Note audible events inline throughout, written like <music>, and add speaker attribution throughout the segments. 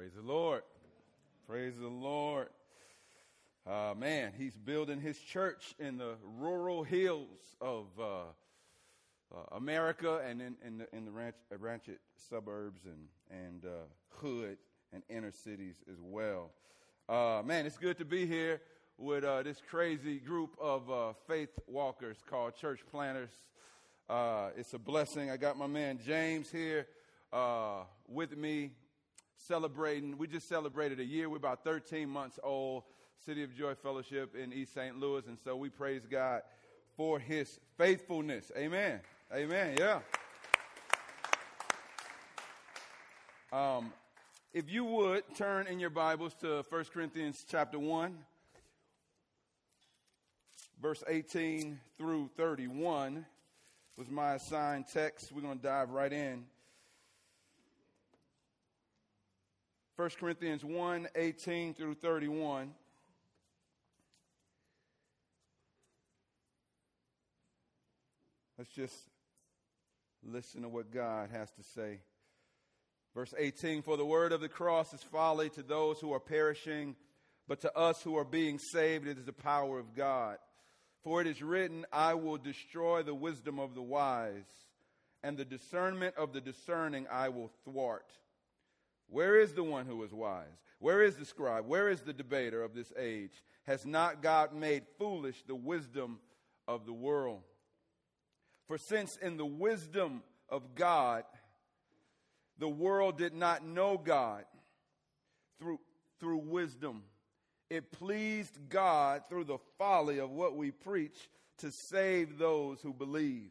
Speaker 1: Praise the Lord. Praise the Lord. Uh, man, he's building his church in the rural hills of uh, uh, America and in, in the, in the ranch, uh, ranchet suburbs and, and uh, hood and inner cities as well. Uh, man, it's good to be here with this crazy group of faith walkers called church planters. it's a blessing. I got my man James here with me celebrating. We just celebrated a year. We're about 13 months old. City of Joy Fellowship in East St. Louis. And so we praise God for his faithfulness. Amen. Amen. Yeah. Um, if you would turn in your Bibles to 1 Corinthians chapter 1, verse 18 through 31 was my assigned text. We're going to dive right in. 1 Corinthians 1 18 through 31. Let's just listen to what God has to say. Verse 18 For the word of the cross is folly to those who are perishing, but to us who are being saved, it is the power of God. For it is written, I will destroy the wisdom of the wise, and the discernment of the discerning I will thwart. Where is the one who is wise? Where is the scribe? Where is the debater of this age? Has not God made foolish the wisdom of the world? For since in the wisdom of God, the world did not know God through, through wisdom, it pleased God through the folly of what we preach to save those who believe.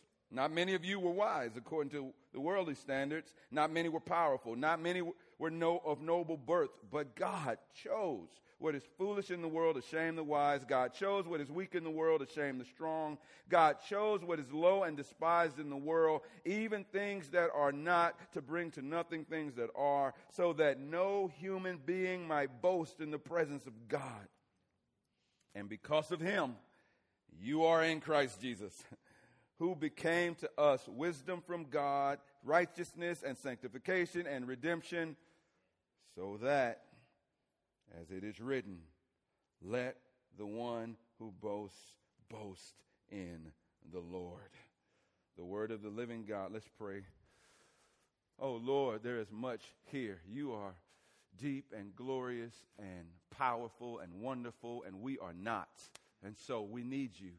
Speaker 1: Not many of you were wise according to the worldly standards. Not many were powerful. Not many were no, of noble birth. But God chose what is foolish in the world to shame the wise. God chose what is weak in the world to shame the strong. God chose what is low and despised in the world, even things that are not, to bring to nothing things that are, so that no human being might boast in the presence of God. And because of him, you are in Christ Jesus. <laughs> who became to us wisdom from God, righteousness and sanctification and redemption, so that, as it is written, let the one who boasts boast in the Lord. The word of the living God. Let's pray. Oh Lord, there is much here. You are deep and glorious and powerful and wonderful, and we are not. And so we need you.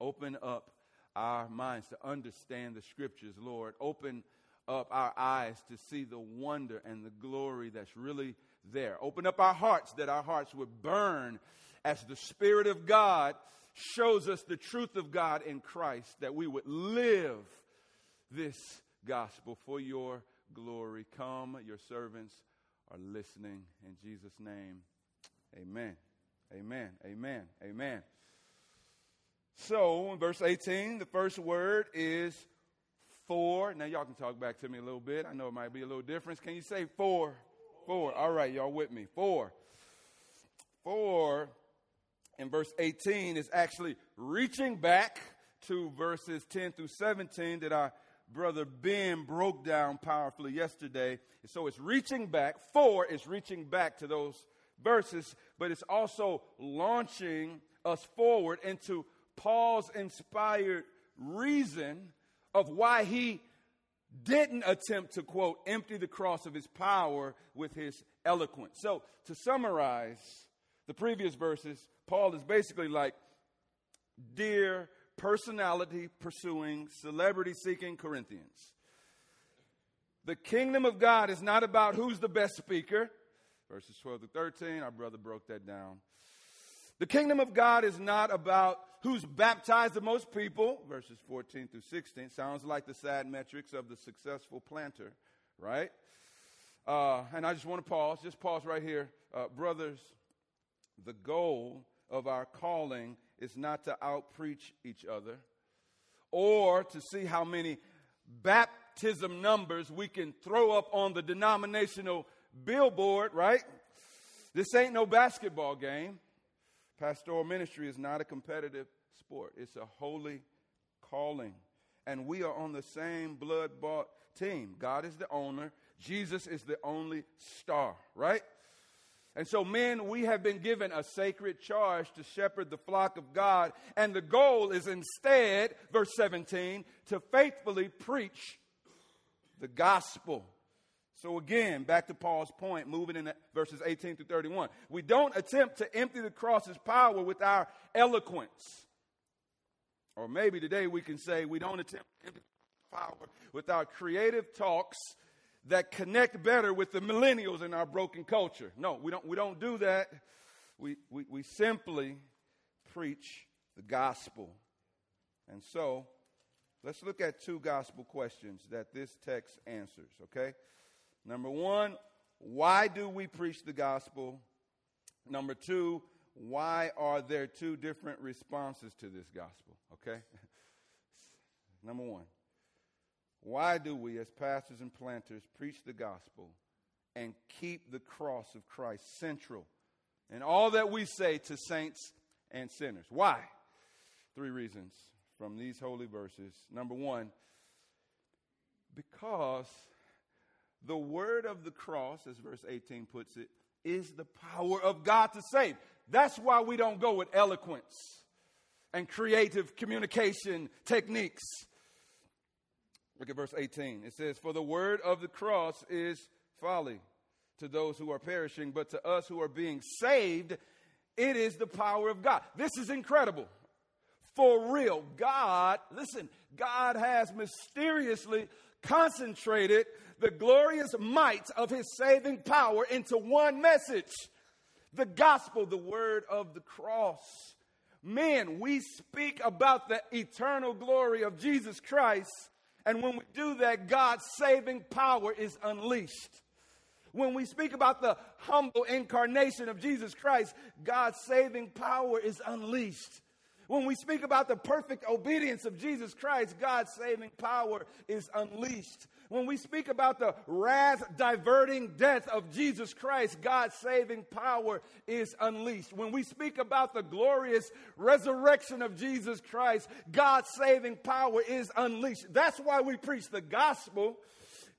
Speaker 1: Open up our minds to understand the scriptures, Lord. Open up our eyes to see the wonder and the glory that's really there. Open up our hearts that our hearts would burn as the Spirit of God shows us the truth of God in Christ, that we would live this gospel for your glory. Come, your servants are listening. In Jesus' name, amen. Amen. Amen. Amen. So, in verse 18, the first word is for. Now, y'all can talk back to me a little bit. I know it might be a little different. Can you say for? For. All right, y'all with me. For. For in verse 18 is actually reaching back to verses 10 through 17 that our brother Ben broke down powerfully yesterday. So it's reaching back. For is reaching back to those verses, but it's also launching us forward into Paul's inspired reason of why he didn't attempt to, quote, empty the cross of his power with his eloquence. So, to summarize the previous verses, Paul is basically like, Dear personality pursuing, celebrity seeking Corinthians, the kingdom of God is not about who's the best speaker. Verses 12 to 13, our brother broke that down. The kingdom of God is not about who's baptized the most people, verses 14 through 16. Sounds like the sad metrics of the successful planter, right? Uh, and I just want to pause, just pause right here. Uh, brothers, the goal of our calling is not to outpreach each other or to see how many baptism numbers we can throw up on the denominational billboard, right? This ain't no basketball game. Pastoral ministry is not a competitive sport, it's a holy calling. And we are on the same blood bought team. God is the owner, Jesus is the only star, right? And so, men, we have been given a sacred charge to shepherd the flock of God. And the goal is instead, verse 17, to faithfully preach the gospel. So, again, back to Paul's point, moving in verses 18 to 31. We don't attempt to empty the cross's power with our eloquence. Or maybe today we can say we don't attempt to empty power with our creative talks that connect better with the millennials in our broken culture. No, we don't, we don't do that. We, we, we simply preach the gospel. And so, let's look at two gospel questions that this text answers, okay? Number one, why do we preach the gospel? Number two, why are there two different responses to this gospel, okay? <laughs> Number one, why do we, as pastors and planters, preach the gospel and keep the cross of Christ central in all that we say to saints and sinners? Why? Three reasons from these holy verses. Number one, because the word of the cross, as verse 18 puts it, is the power of God to save. That's why we don't go with eloquence and creative communication techniques. Look at verse 18. It says, For the word of the cross is folly to those who are perishing, but to us who are being saved, it is the power of God. This is incredible. For real. God, listen, God has mysteriously concentrated the glorious might of his saving power into one message the gospel, the word of the cross. Men, we speak about the eternal glory of Jesus Christ and when we do that, God's saving power is unleashed. When we speak about the humble incarnation of Jesus Christ, God's saving power is unleashed. When we speak about the perfect obedience of Jesus Christ, God's saving power is unleashed. When we speak about the wrath diverting death of Jesus Christ, God's saving power is unleashed. When we speak about the glorious resurrection of Jesus Christ, God's saving power is unleashed. That's why we preach the gospel.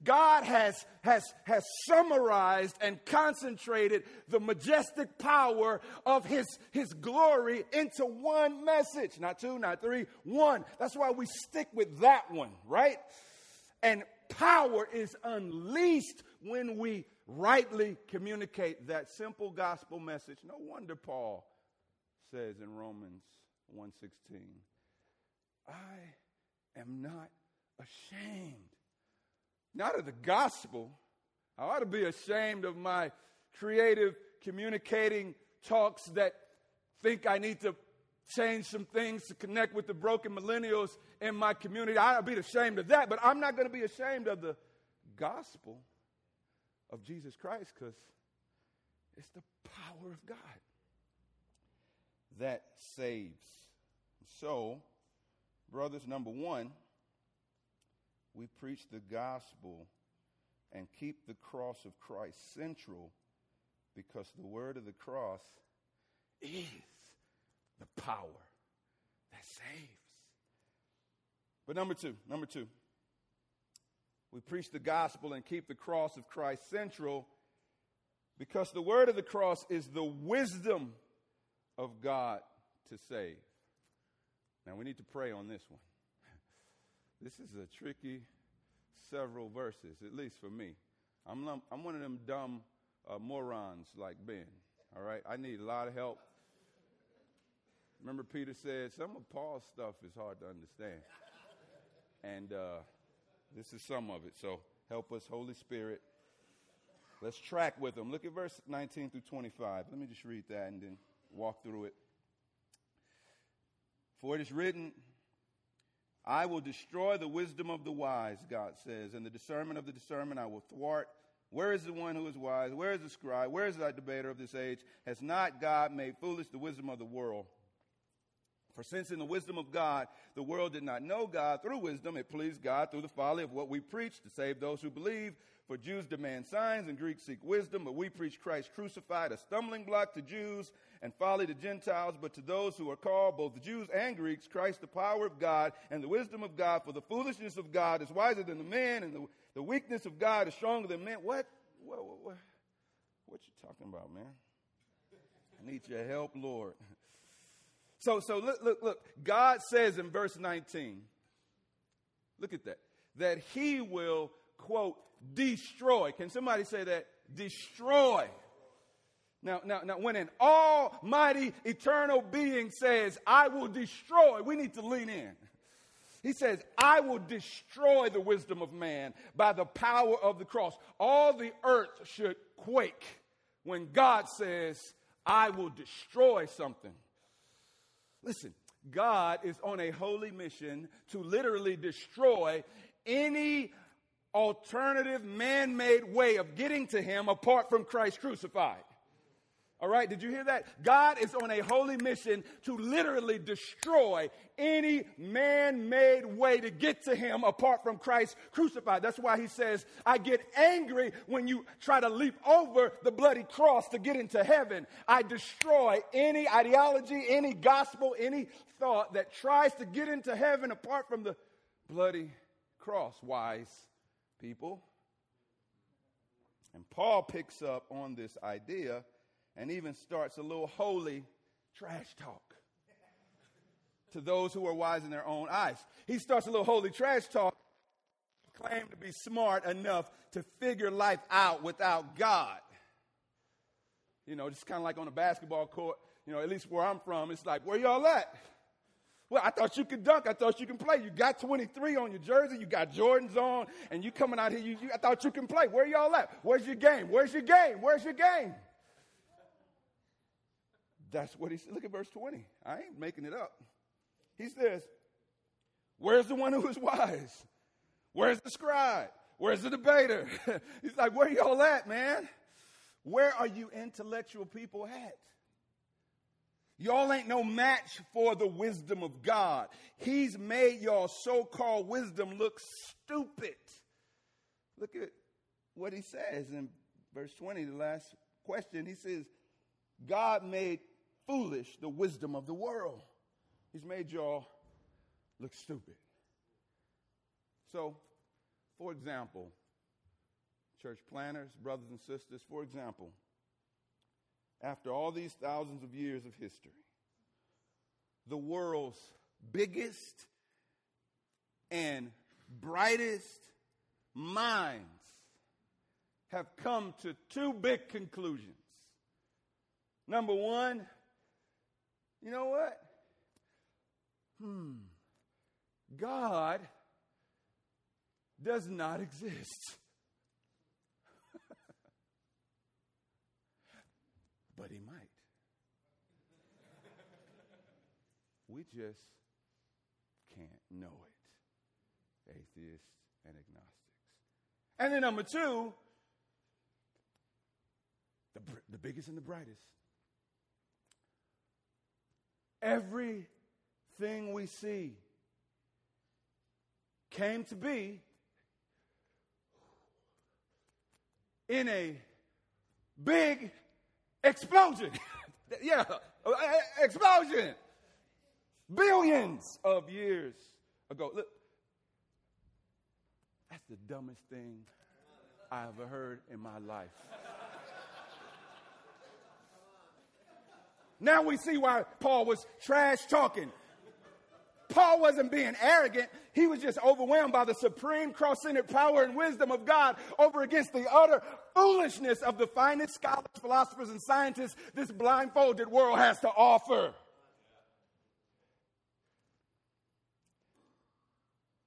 Speaker 1: God has, has, has summarized and concentrated the majestic power of his, his glory into one message. Not two, not three, one. That's why we stick with that one, right? And power is unleashed when we rightly communicate that simple gospel message. No wonder Paul says in Romans 1:16, I am not ashamed. Not of the gospel. I ought to be ashamed of my creative communicating talks that think I need to change some things to connect with the broken millennials in my community. I'd be ashamed of that, but I'm not going to be ashamed of the gospel of Jesus Christ because it's the power of God that saves. So, brothers, number one, we preach the gospel and keep the cross of Christ central because the word of the cross is the power that saves. But number two, number two, we preach the gospel and keep the cross of Christ central because the word of the cross is the wisdom of God to save. Now we need to pray on this one. This is a tricky several verses, at least for me. I'm, I'm one of them dumb uh, morons like Ben, all right? I need a lot of help Remember, Peter said, Some of Paul's stuff is hard to understand. And uh, this is some of it. So help us, Holy Spirit. Let's track with them. Look at verse 19 through 25. Let me just read that and then walk through it. For it is written, I will destroy the wisdom of the wise, God says, and the discernment of the discernment I will thwart. Where is the one who is wise? Where is the scribe? Where is that debater of this age? Has not God made foolish the wisdom of the world? For since in the wisdom of God, the world did not know God through wisdom, it pleased God through the folly of what we preach to save those who believe. For Jews demand signs and Greeks seek wisdom, but we preach Christ crucified, a stumbling block to Jews and folly to Gentiles. But to those who are called, both Jews and Greeks, Christ the power of God and the wisdom of God. For the foolishness of God is wiser than the man, and the, the weakness of God is stronger than man. What? What, what, what, what you talking about, man? I need your help, Lord. So, so look, look, look. God says in verse 19, look at that, that he will, quote, destroy. Can somebody say that? Destroy. Now, now, now, when an almighty eternal being says, I will destroy, we need to lean in. He says, I will destroy the wisdom of man by the power of the cross. All the earth should quake when God says, I will destroy something. Listen, God is on a holy mission to literally destroy any alternative man made way of getting to him apart from Christ crucified. All right, did you hear that? God is on a holy mission to literally destroy any man made way to get to him apart from Christ crucified. That's why he says, I get angry when you try to leap over the bloody cross to get into heaven. I destroy any ideology, any gospel, any thought that tries to get into heaven apart from the bloody cross. Wise people. And Paul picks up on this idea and even starts a little holy trash talk <laughs> to those who are wise in their own eyes. He starts a little holy trash talk, claim to be smart enough to figure life out without God. You know, just kind of like on a basketball court, you know, at least where I'm from, it's like, where y'all at? Well, I thought you could dunk. I thought you can play. You got 23 on your jersey. You got Jordans on, and you coming out here. You, you, I thought you can play. Where y'all at? Where's your game? Where's your game? Where's your game? That's what he said. Look at verse 20. I ain't making it up. He says, Where's the one who is wise? Where's the scribe? Where's the debater? <laughs> He's like, Where y'all at, man? Where are you intellectual people at? Y'all ain't no match for the wisdom of God. He's made y'all so called wisdom look stupid. Look at what he says in verse 20, the last question. He says, God made foolish the wisdom of the world. He's made y'all look stupid. So, for example, church planters, brothers and sisters, for example, after all these thousands of years of history, the world's biggest and brightest minds have come to two big conclusions. Number one, you know what? Hmm. God does not exist. <laughs> but he might. we just can't know it. Atheists and agnostics. And then number two, the, the biggest and the brightest Everything we see came to be in a big explosion. <laughs> yeah, explosion. Billions of years ago. Look, that's the dumbest thing I ever heard in my life. Now we see why Paul was trash talking. Paul wasn't being arrogant. He was just overwhelmed by the supreme cross centered power and wisdom of God over against the utter foolishness of the finest scholars, philosophers, and scientists this blindfolded world has to offer.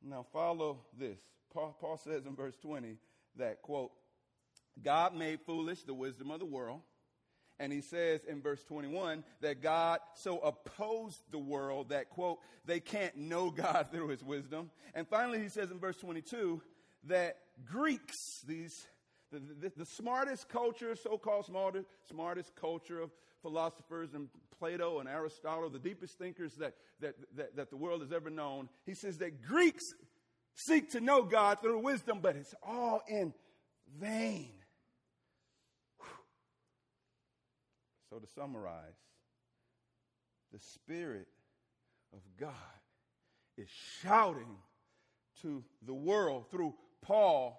Speaker 1: Now, follow this. Paul, Paul says in verse 20 that, quote, God made foolish the wisdom of the world and he says in verse 21 that God so opposed the world that, quote, they can't know God <laughs> through his wisdom. And finally, he says in verse 22 that Greeks, these the, the, the smartest culture, so called smartest, smartest culture of philosophers and Plato and Aristotle, the deepest thinkers that, that, that, that the world has ever known, he says that Greeks seek to know God through wisdom, but it's all in vain. So, to summarize, the Spirit of God is shouting to the world through Paul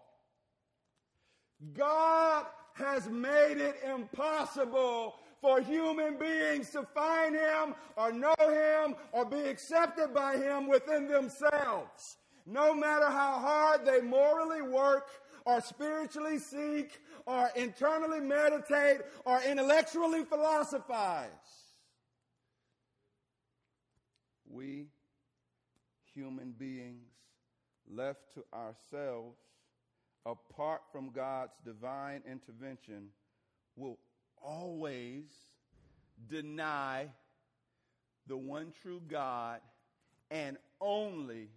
Speaker 1: God has made it impossible for human beings to find Him or know Him or be accepted by Him within themselves. No matter how hard they morally work or spiritually seek or internally meditate or intellectually philosophize. We, human beings, left to ourselves, apart from God's divine intervention, will always deny the one true God and only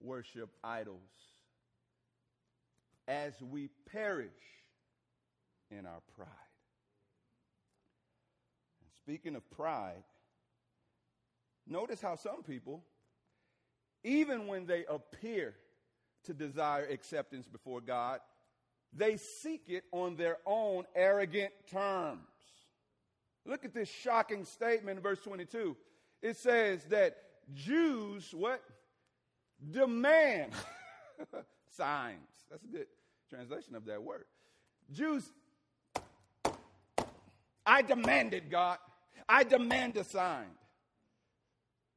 Speaker 1: worship idols as we perish in our pride. And speaking of pride, notice how some people, even when they appear to desire acceptance before God, they seek it on their own arrogant terms. Look at this shocking statement in verse 22. It says that Jews, what? Demand <laughs> signs. That's a good translation of that word. Jews, I demanded, God. I demand a sign.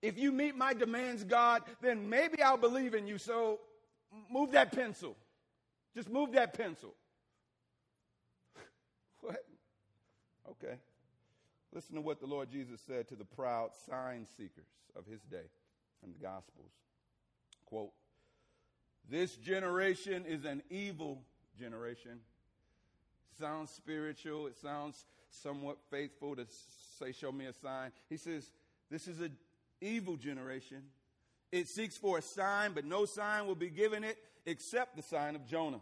Speaker 1: If you meet my demands, God, then maybe I'll believe in you. So move that pencil. Just move that pencil. <laughs> what? Okay. Listen to what the Lord Jesus said to the proud sign seekers of his day in the Gospels. Quote, This generation is an evil generation. Sounds spiritual. It sounds somewhat faithful to say, Show me a sign. He says, This is an evil generation. It seeks for a sign, but no sign will be given it except the sign of Jonah.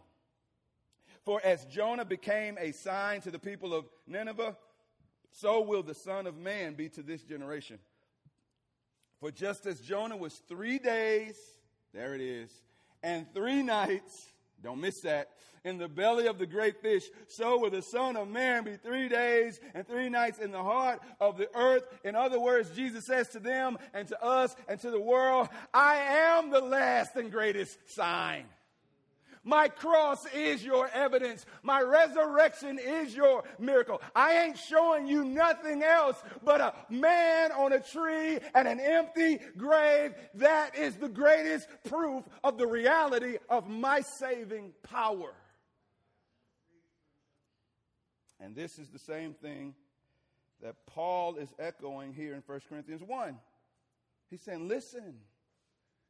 Speaker 1: For as Jonah became a sign to the people of Nineveh, so will the Son of Man be to this generation. For just as Jonah was three days, there it is, and three nights, don't miss that, in the belly of the great fish, so will the Son of Man be three days and three nights in the heart of the earth. In other words, Jesus says to them and to us and to the world, I am the last and greatest sign. My cross is your evidence. My resurrection is your miracle. I ain't showing you nothing else but a man on a tree and an empty grave. That is the greatest proof of the reality of my saving power. And this is the same thing that Paul is echoing here in 1 Corinthians 1. He's saying, Listen,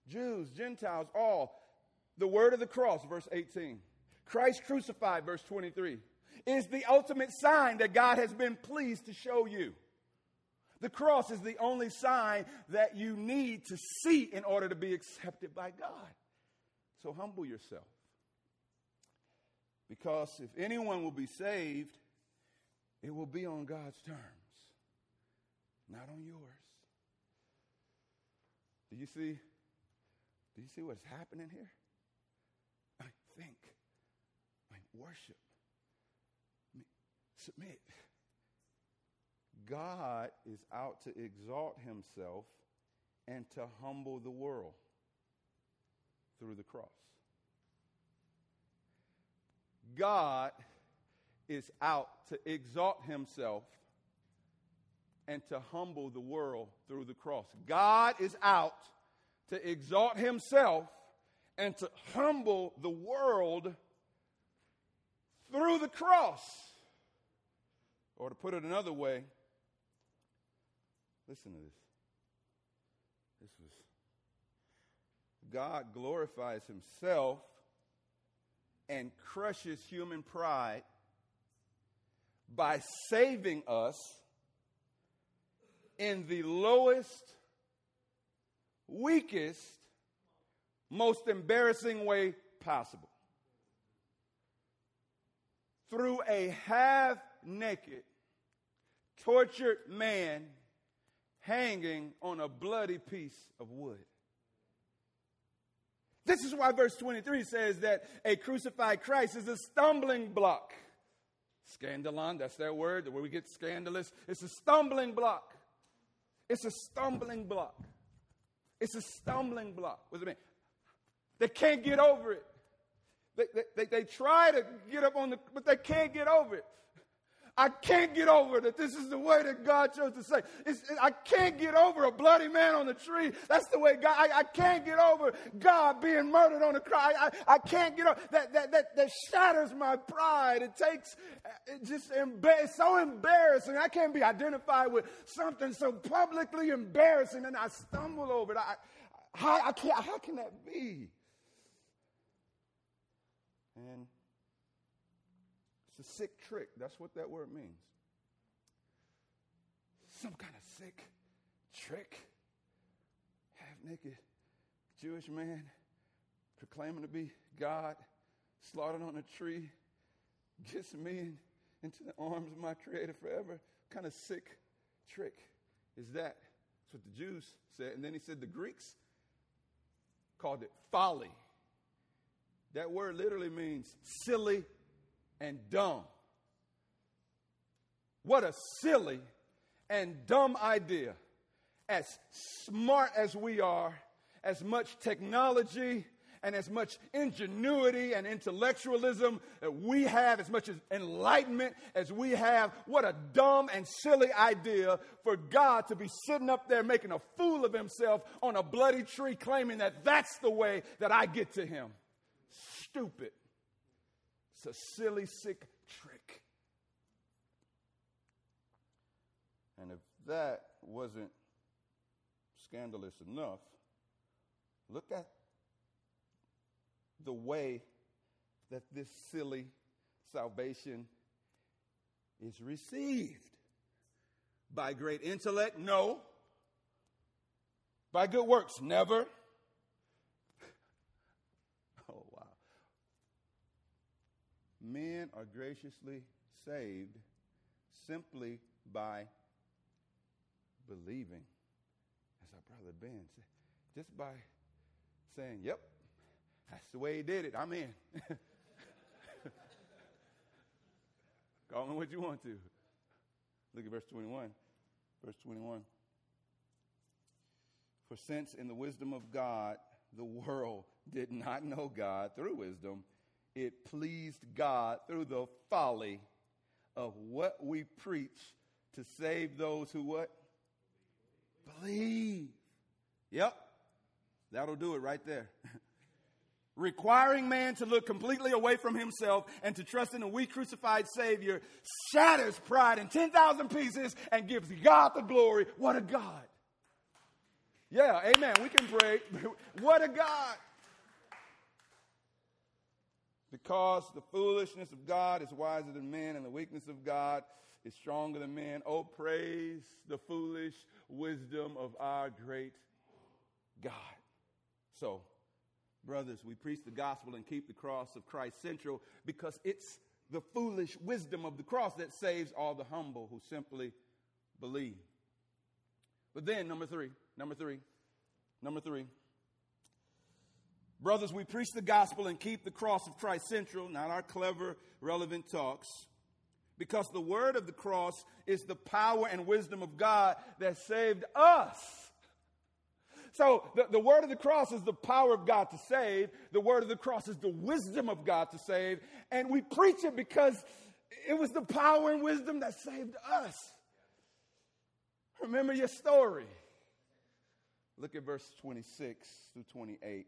Speaker 1: Jews, Gentiles, all, the word of the cross, verse 18. Christ crucified, verse 23, is the ultimate sign that God has been pleased to show you. The cross is the only sign that you need to see in order to be accepted by God. So humble yourself. Because if anyone will be saved, it will be on God's terms, not on yours. Do you see? Do you see what's happening here? Think, I worship, I submit. God is out to exalt himself and to humble the world through the cross. God is out to exalt himself and to humble the world through the cross. God is out to exalt himself and to humble the world through the cross. Or to put it another way, listen to this. This was God glorifies himself and crushes human pride by saving us in the lowest, weakest, most embarrassing way possible. through a half naked, tortured man hanging on a bloody piece of wood. This is why verse 23 says that a crucified Christ is a stumbling block. Scandalon, that's that word, where we get scandalous. It's a stumbling block. It's a stumbling block. It's a stumbling block. What does it mean? They can't get over it. They, they, they, try to get up on the, but they can't get over it. I can't get over that this is the way that God chose to say. It's, I can't get over a bloody man on the tree. That's the way God, I, I can't get over God being murdered on the cross. I, I, can't get over that, that, that, that shatters my pride. It takes, it just, it's so embarrassing. I can't be identified with something so publicly embarrassing and I stumble over it. I, I can't, how can that be? And it's a sick trick. That's what that word means. Some kind of sick trick. Half naked Jewish man proclaiming to be God, slaughtered on a tree, gets me in, into the arms of my Creator forever. What kind of sick trick is that? That's what the Jews said. And then he said the Greeks called it folly. That word literally means silly and dumb. What a silly and dumb idea. As smart as we are, as much technology and as much ingenuity and intellectualism that we have, as much as enlightenment as we have, what a dumb and silly idea for God to be sitting up there making a fool of himself on a bloody tree, claiming that that's the way that I get to him. Stupid. It's a silly, sick trick. And if that wasn't scandalous enough, look at the way that this silly salvation is received. By great intellect? No. By good works? Never. Men are graciously saved simply by believing. As our brother Ben said, just by saying, Yep, that's the way he did it. I'm in. <laughs> Call me what you want to. Look at verse 21. Verse 21. For since in the wisdom of God, the world did not know God through wisdom, it pleased God through the folly of what we preach to save those who what? Believe. Yep. That'll do it right there. <laughs> Requiring man to look completely away from himself and to trust in a weak crucified Savior shatters pride in 10,000 pieces and gives God the glory. What a God. Yeah, amen. We can pray. <laughs> what a God. Because the foolishness of God is wiser than men, and the weakness of God is stronger than men. Oh, praise the foolish wisdom of our great God. So, brothers, we preach the gospel and keep the cross of Christ central because it's the foolish wisdom of the cross that saves all the humble who simply believe. But then, number three, number three, number three. Brothers, we preach the gospel and keep the cross of Christ central, not our clever, relevant talks. Because the word of the cross is the power and wisdom of God that saved us. So the, the word of the cross is the power of God to save. The word of the cross is the wisdom of God to save. And we preach it because it was the power and wisdom that saved us. Remember your story. Look at verse 26 through 28.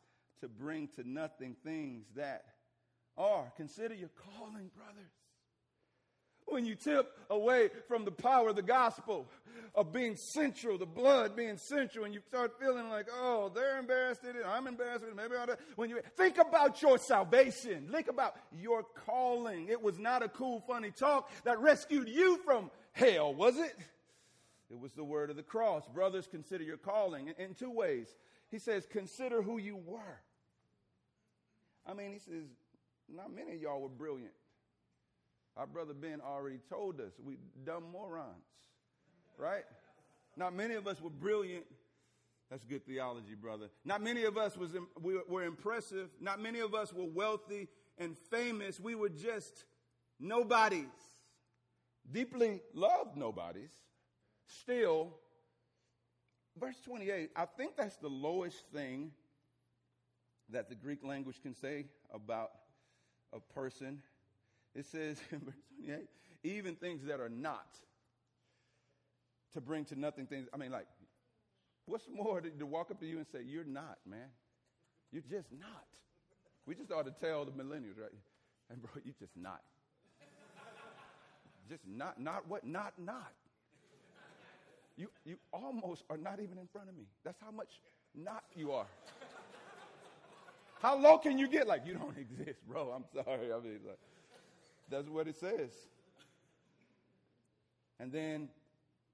Speaker 1: to bring to nothing things that are. Consider your calling, brothers. When you tip away from the power of the gospel, of being central, the blood being central, and you start feeling like, oh, they're embarrassed in it, I'm embarrassed in it, maybe I'll. When you think about your salvation, think about your calling. It was not a cool, funny talk that rescued you from hell, was it? It was the word of the cross. Brothers, consider your calling in, in two ways. He says, consider who you were. I mean, he says, not many of y'all were brilliant. Our brother Ben already told us we dumb morons right? Not many of us were brilliant. That's good theology, brother. Not many of us was we were impressive. Not many of us were wealthy and famous. We were just nobodies. Deeply loved nobodies. Still, verse 28, I think that's the lowest thing that the Greek language can say about a person. It says <laughs> in verse 28, even things that are not to bring to nothing things. I mean, like, what's more to, to walk up to you and say, You're not, man. You're just not. We just ought to tell the millennials, right? And bro, you're just not. just not, not what? Not, not. You, you almost are not even in front of me. That's how much not you are. How low can you get? Like, you don't <laughs> exist, bro. I'm sorry. I mean, like, that's what it says. And then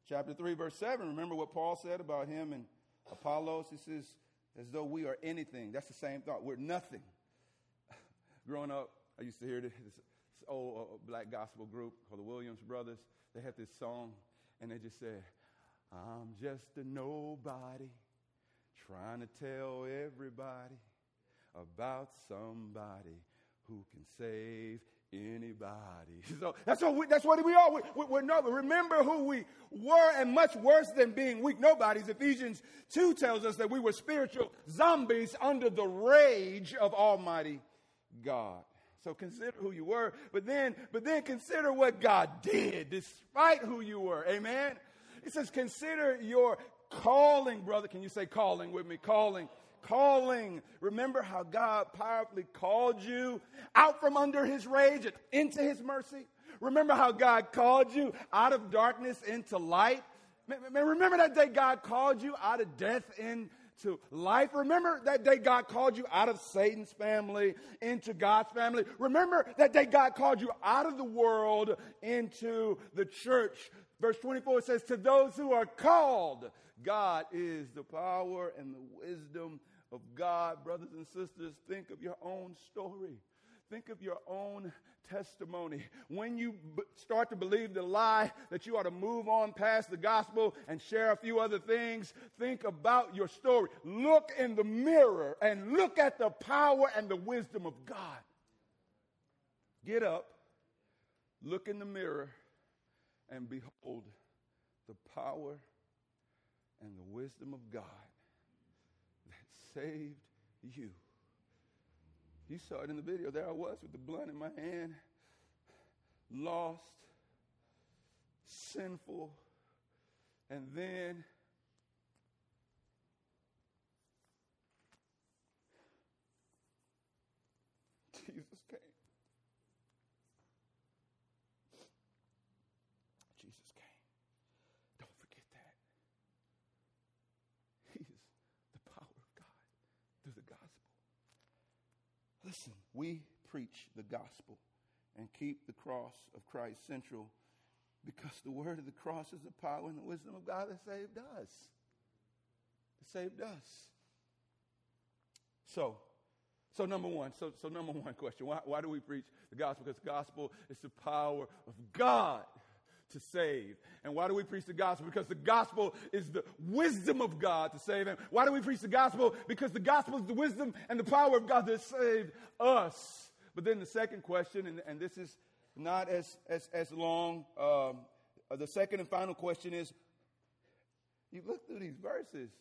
Speaker 1: chapter 3, verse 7, remember what Paul said about him and Apollos? He says, as though we are anything. That's the same thought. We're nothing. <laughs> Growing up, I used to hear this, this old uh, black gospel group called the Williams Brothers. They had this song, and they just said, I'm just a nobody trying to tell everybody about somebody who can save anybody. <laughs> So that's what we, that's what we are. We, we, are no, remember who we were, and much worse than being weak nobodies. Ephesians two tells us that we were spiritual zombies under the rage of Almighty God. So consider who you were, but then but then consider what God did despite who you were. Amen. He says, consider your calling, brother. Can you say calling with me? Calling calling. Remember how God powerfully called you out from under his rage and into his mercy? Remember how God called you out of darkness into light? Remember that day God called you out of death into life? Remember that day God called you out of Satan's family into God's family? Remember that day God called you out of the world into the church? Verse 24 says, To those who are called, God is the power and the wisdom of God. Brothers and sisters, think of your own story. Think of your own testimony. When you b- start to believe the lie that you ought to move on past the gospel and share a few other things, think about your story. Look in the mirror and look at the power and the wisdom of God. Get up, look in the mirror, and behold the power and the wisdom of God that saved you. You saw it in the video. There I was with the blunt in my hand, lost, sinful, and then Jesus came. Listen, we preach the gospel and keep the cross of Christ central because the word of the cross is the power and the wisdom of God that saved us. That saved us. So, so number one, so, so number one question, why, why do we preach the gospel? Because the gospel is the power of God to save. And why do we preach the gospel? Because the gospel is the wisdom of God to save him. Why do we preach the gospel? Because the gospel is the wisdom and the power of God to save us. But then the second question, and, and this is not as, as, as long, um, the second and final question is you look through these verses.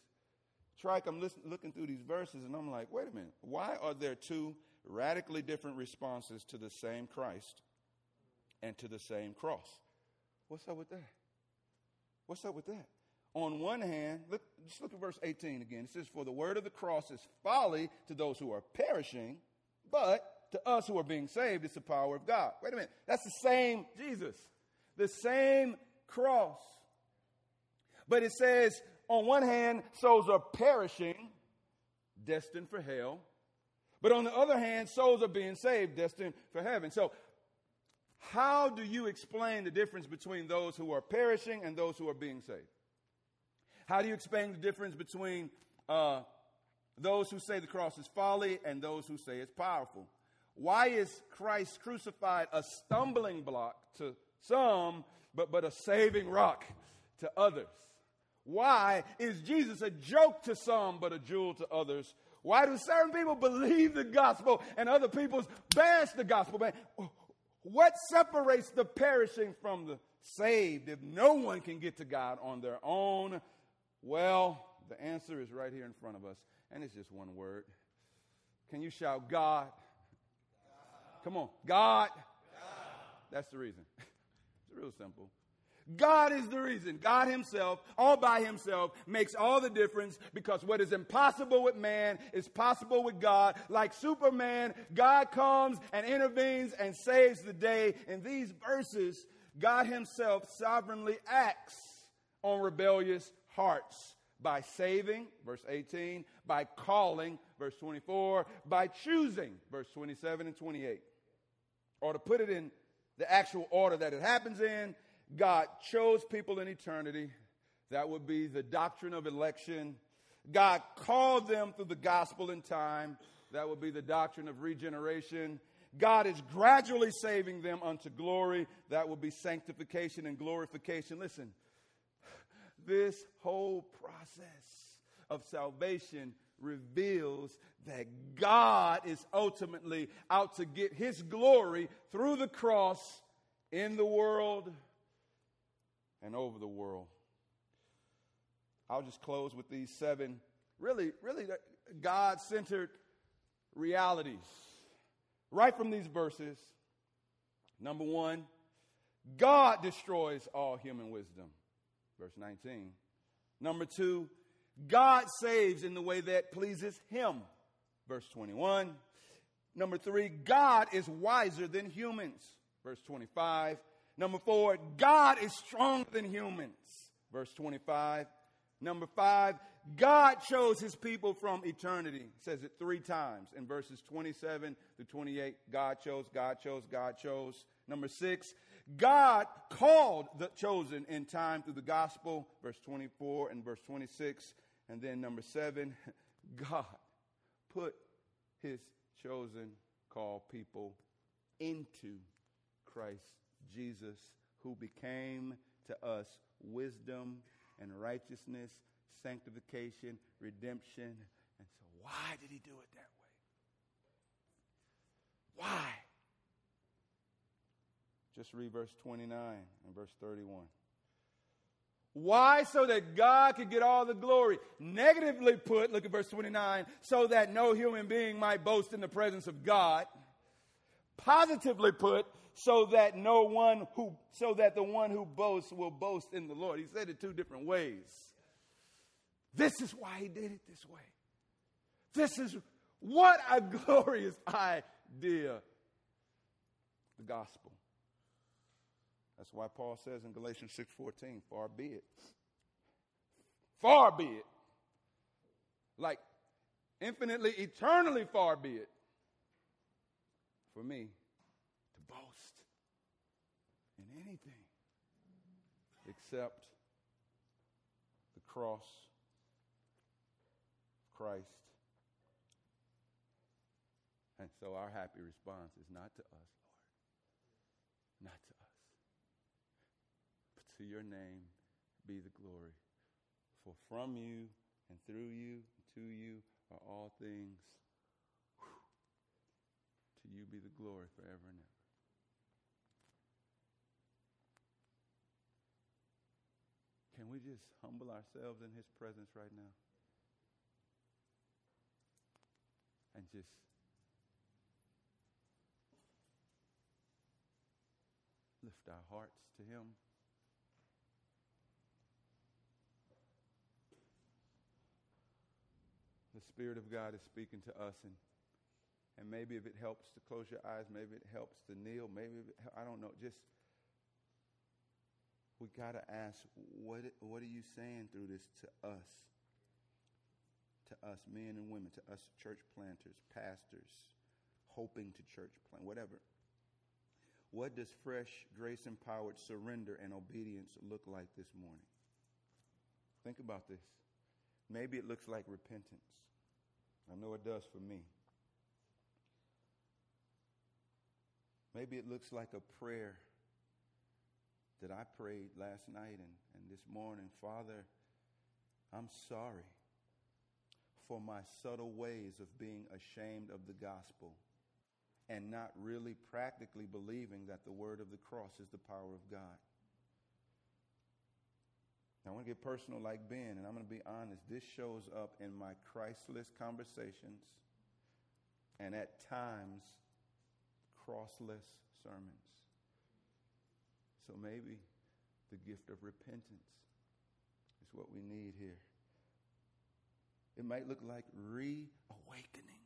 Speaker 1: Trike, I'm listen, looking through these verses and I'm like, wait a minute. Why are there two radically different responses to the same Christ and to the same cross? What's up with that? What's up with that? On one hand, look, just look at verse 18 again. It says, For the word of the cross is folly to those who are perishing, but to us who are being saved, it's the power of God. Wait a minute. That's the same Jesus, the same cross. But it says, on one hand, souls are perishing, destined for hell. But on the other hand, souls are being saved, destined for heaven. So, how do you explain the difference between those who are perishing and those who are being saved? How do you explain the difference between uh, those who say the cross is folly and those who say it's powerful? Why is Christ crucified a stumbling block to some, but, but a saving rock to others? Why is Jesus a joke to some, but a jewel to others? Why do certain people believe the gospel and other people bash the gospel? What separates the perishing from the saved if no one can get to God on their own? Well, the answer is right here in front of us, and it's just one word. Can you shout, God? God. Come on, God. God. That's the reason. <laughs> it's real simple. God is the reason. God Himself, all by Himself, makes all the difference because what is impossible with man is possible with God. Like Superman, God comes and intervenes and saves the day. In these verses, God Himself sovereignly acts on rebellious hearts by saving, verse 18, by calling, verse 24, by choosing, verse 27 and 28. Or to put it in the actual order that it happens in, God chose people in eternity. That would be the doctrine of election. God called them through the gospel in time. That would be the doctrine of regeneration. God is gradually saving them unto glory. That would be sanctification and glorification. Listen, this whole process of salvation reveals that God is ultimately out to get his glory through the cross in the world and over the world. I'll just close with these seven really, really God centered realities right from these verses. Number one, God destroys all human wisdom. Verse 19. Number two, God saves in the way that pleases Him. Verse 21. Number three, God is wiser than humans. Verse 25. Number four, God is stronger than humans. Verse 25. Number five, God chose his people from eternity. It says it three times in verses 27 to 28. God chose, God chose, God chose. Number six, God called the chosen in time through the gospel, verse 24 and verse 26. And then number seven, <laughs> God put his chosen called people into Christ Jesus, who became to us wisdom and righteousness, sanctification, redemption. And so, why did he do it that way? Why? Just read verse 29 and verse 31. Why? So that God could get all the glory. Negatively put, look at verse 29, so that no human being might boast in the presence of God. Positively put, so that no one who so that the one who boasts will boast in the Lord. He said it two different ways. This is why he did it this way. This is what a <laughs> glorious idea. The gospel. That's why Paul says in Galatians 6:14, far be it. Far be it. Like infinitely, eternally far be it for me anything except the cross of Christ. And so our happy response is not to us, Lord, not to us, but to your name be the glory. For from you and through you and to you are all things. To you be the glory forever and ever. We just humble ourselves in His presence right now? And just lift our hearts to Him. The Spirit of God is speaking to us, and And maybe if it helps to close your eyes, maybe it helps to kneel, maybe it, I don't know. Just we got to ask, what what are you saying through this to us? To us, men and women, to us, church planters, pastors, hoping to church plant, whatever. What does fresh, grace empowered surrender and obedience look like this morning? Think about this. Maybe it looks like repentance. I know it does for me. Maybe it looks like a prayer that I prayed last night and, and this morning. Father, I'm sorry for my subtle ways of being ashamed of the gospel and not really practically believing that the word of the cross is the power of God. I want to get personal like Ben, and I'm going to be honest. This shows up in my Christless conversations and at times crossless sermons. So maybe the gift of repentance is what we need here. It might look like reawakening,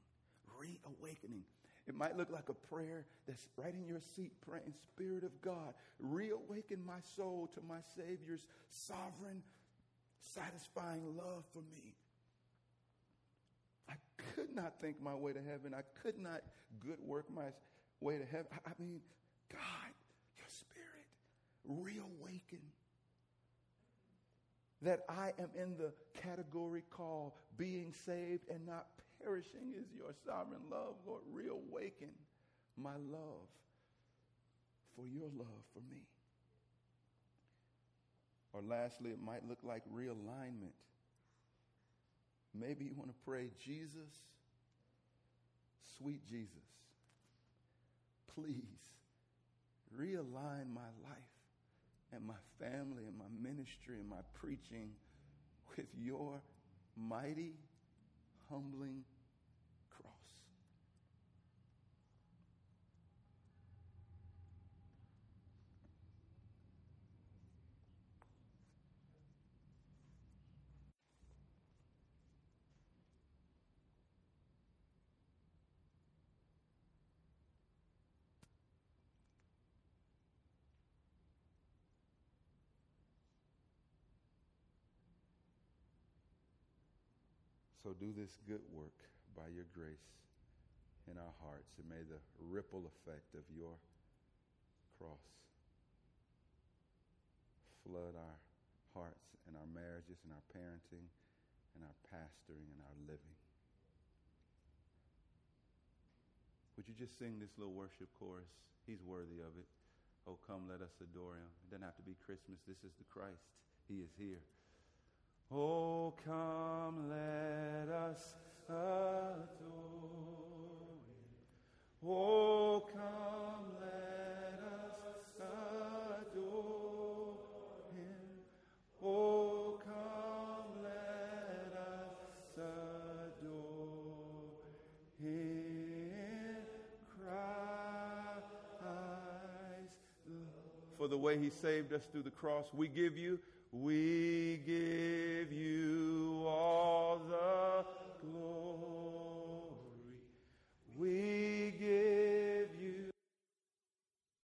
Speaker 1: reawakening. It might look like a prayer that's right in your seat praying, Spirit of God, reawaken my soul to my Savior's sovereign, satisfying love for me. I could not think my way to heaven. I could not good work my way to heaven. I mean, God, reawaken. That I am in the category called being saved and not perishing is your sovereign love. Lord, reawaken my love for your love for me. Or lastly, it might look like realignment. Maybe you want to pray, Jesus, sweet Jesus, please realign my life and my family and my ministry and my preaching with your mighty, humbling cross. So do this good work by your grace in our hearts, and may the ripple effect of your cross flood our hearts and our marriages and our parenting and our pastoring and our living. Would you just sing this little worship chorus? He's worthy of it. Oh, come, let us adore him. It doesn't have to be Christmas. This is the Christ. He is here. Oh, come, let us adore Him. Oh, come, let us adore Him. Oh, come, let us adore Him. Christ. For the way He saved us through the cross, we give you, we give you all the glory.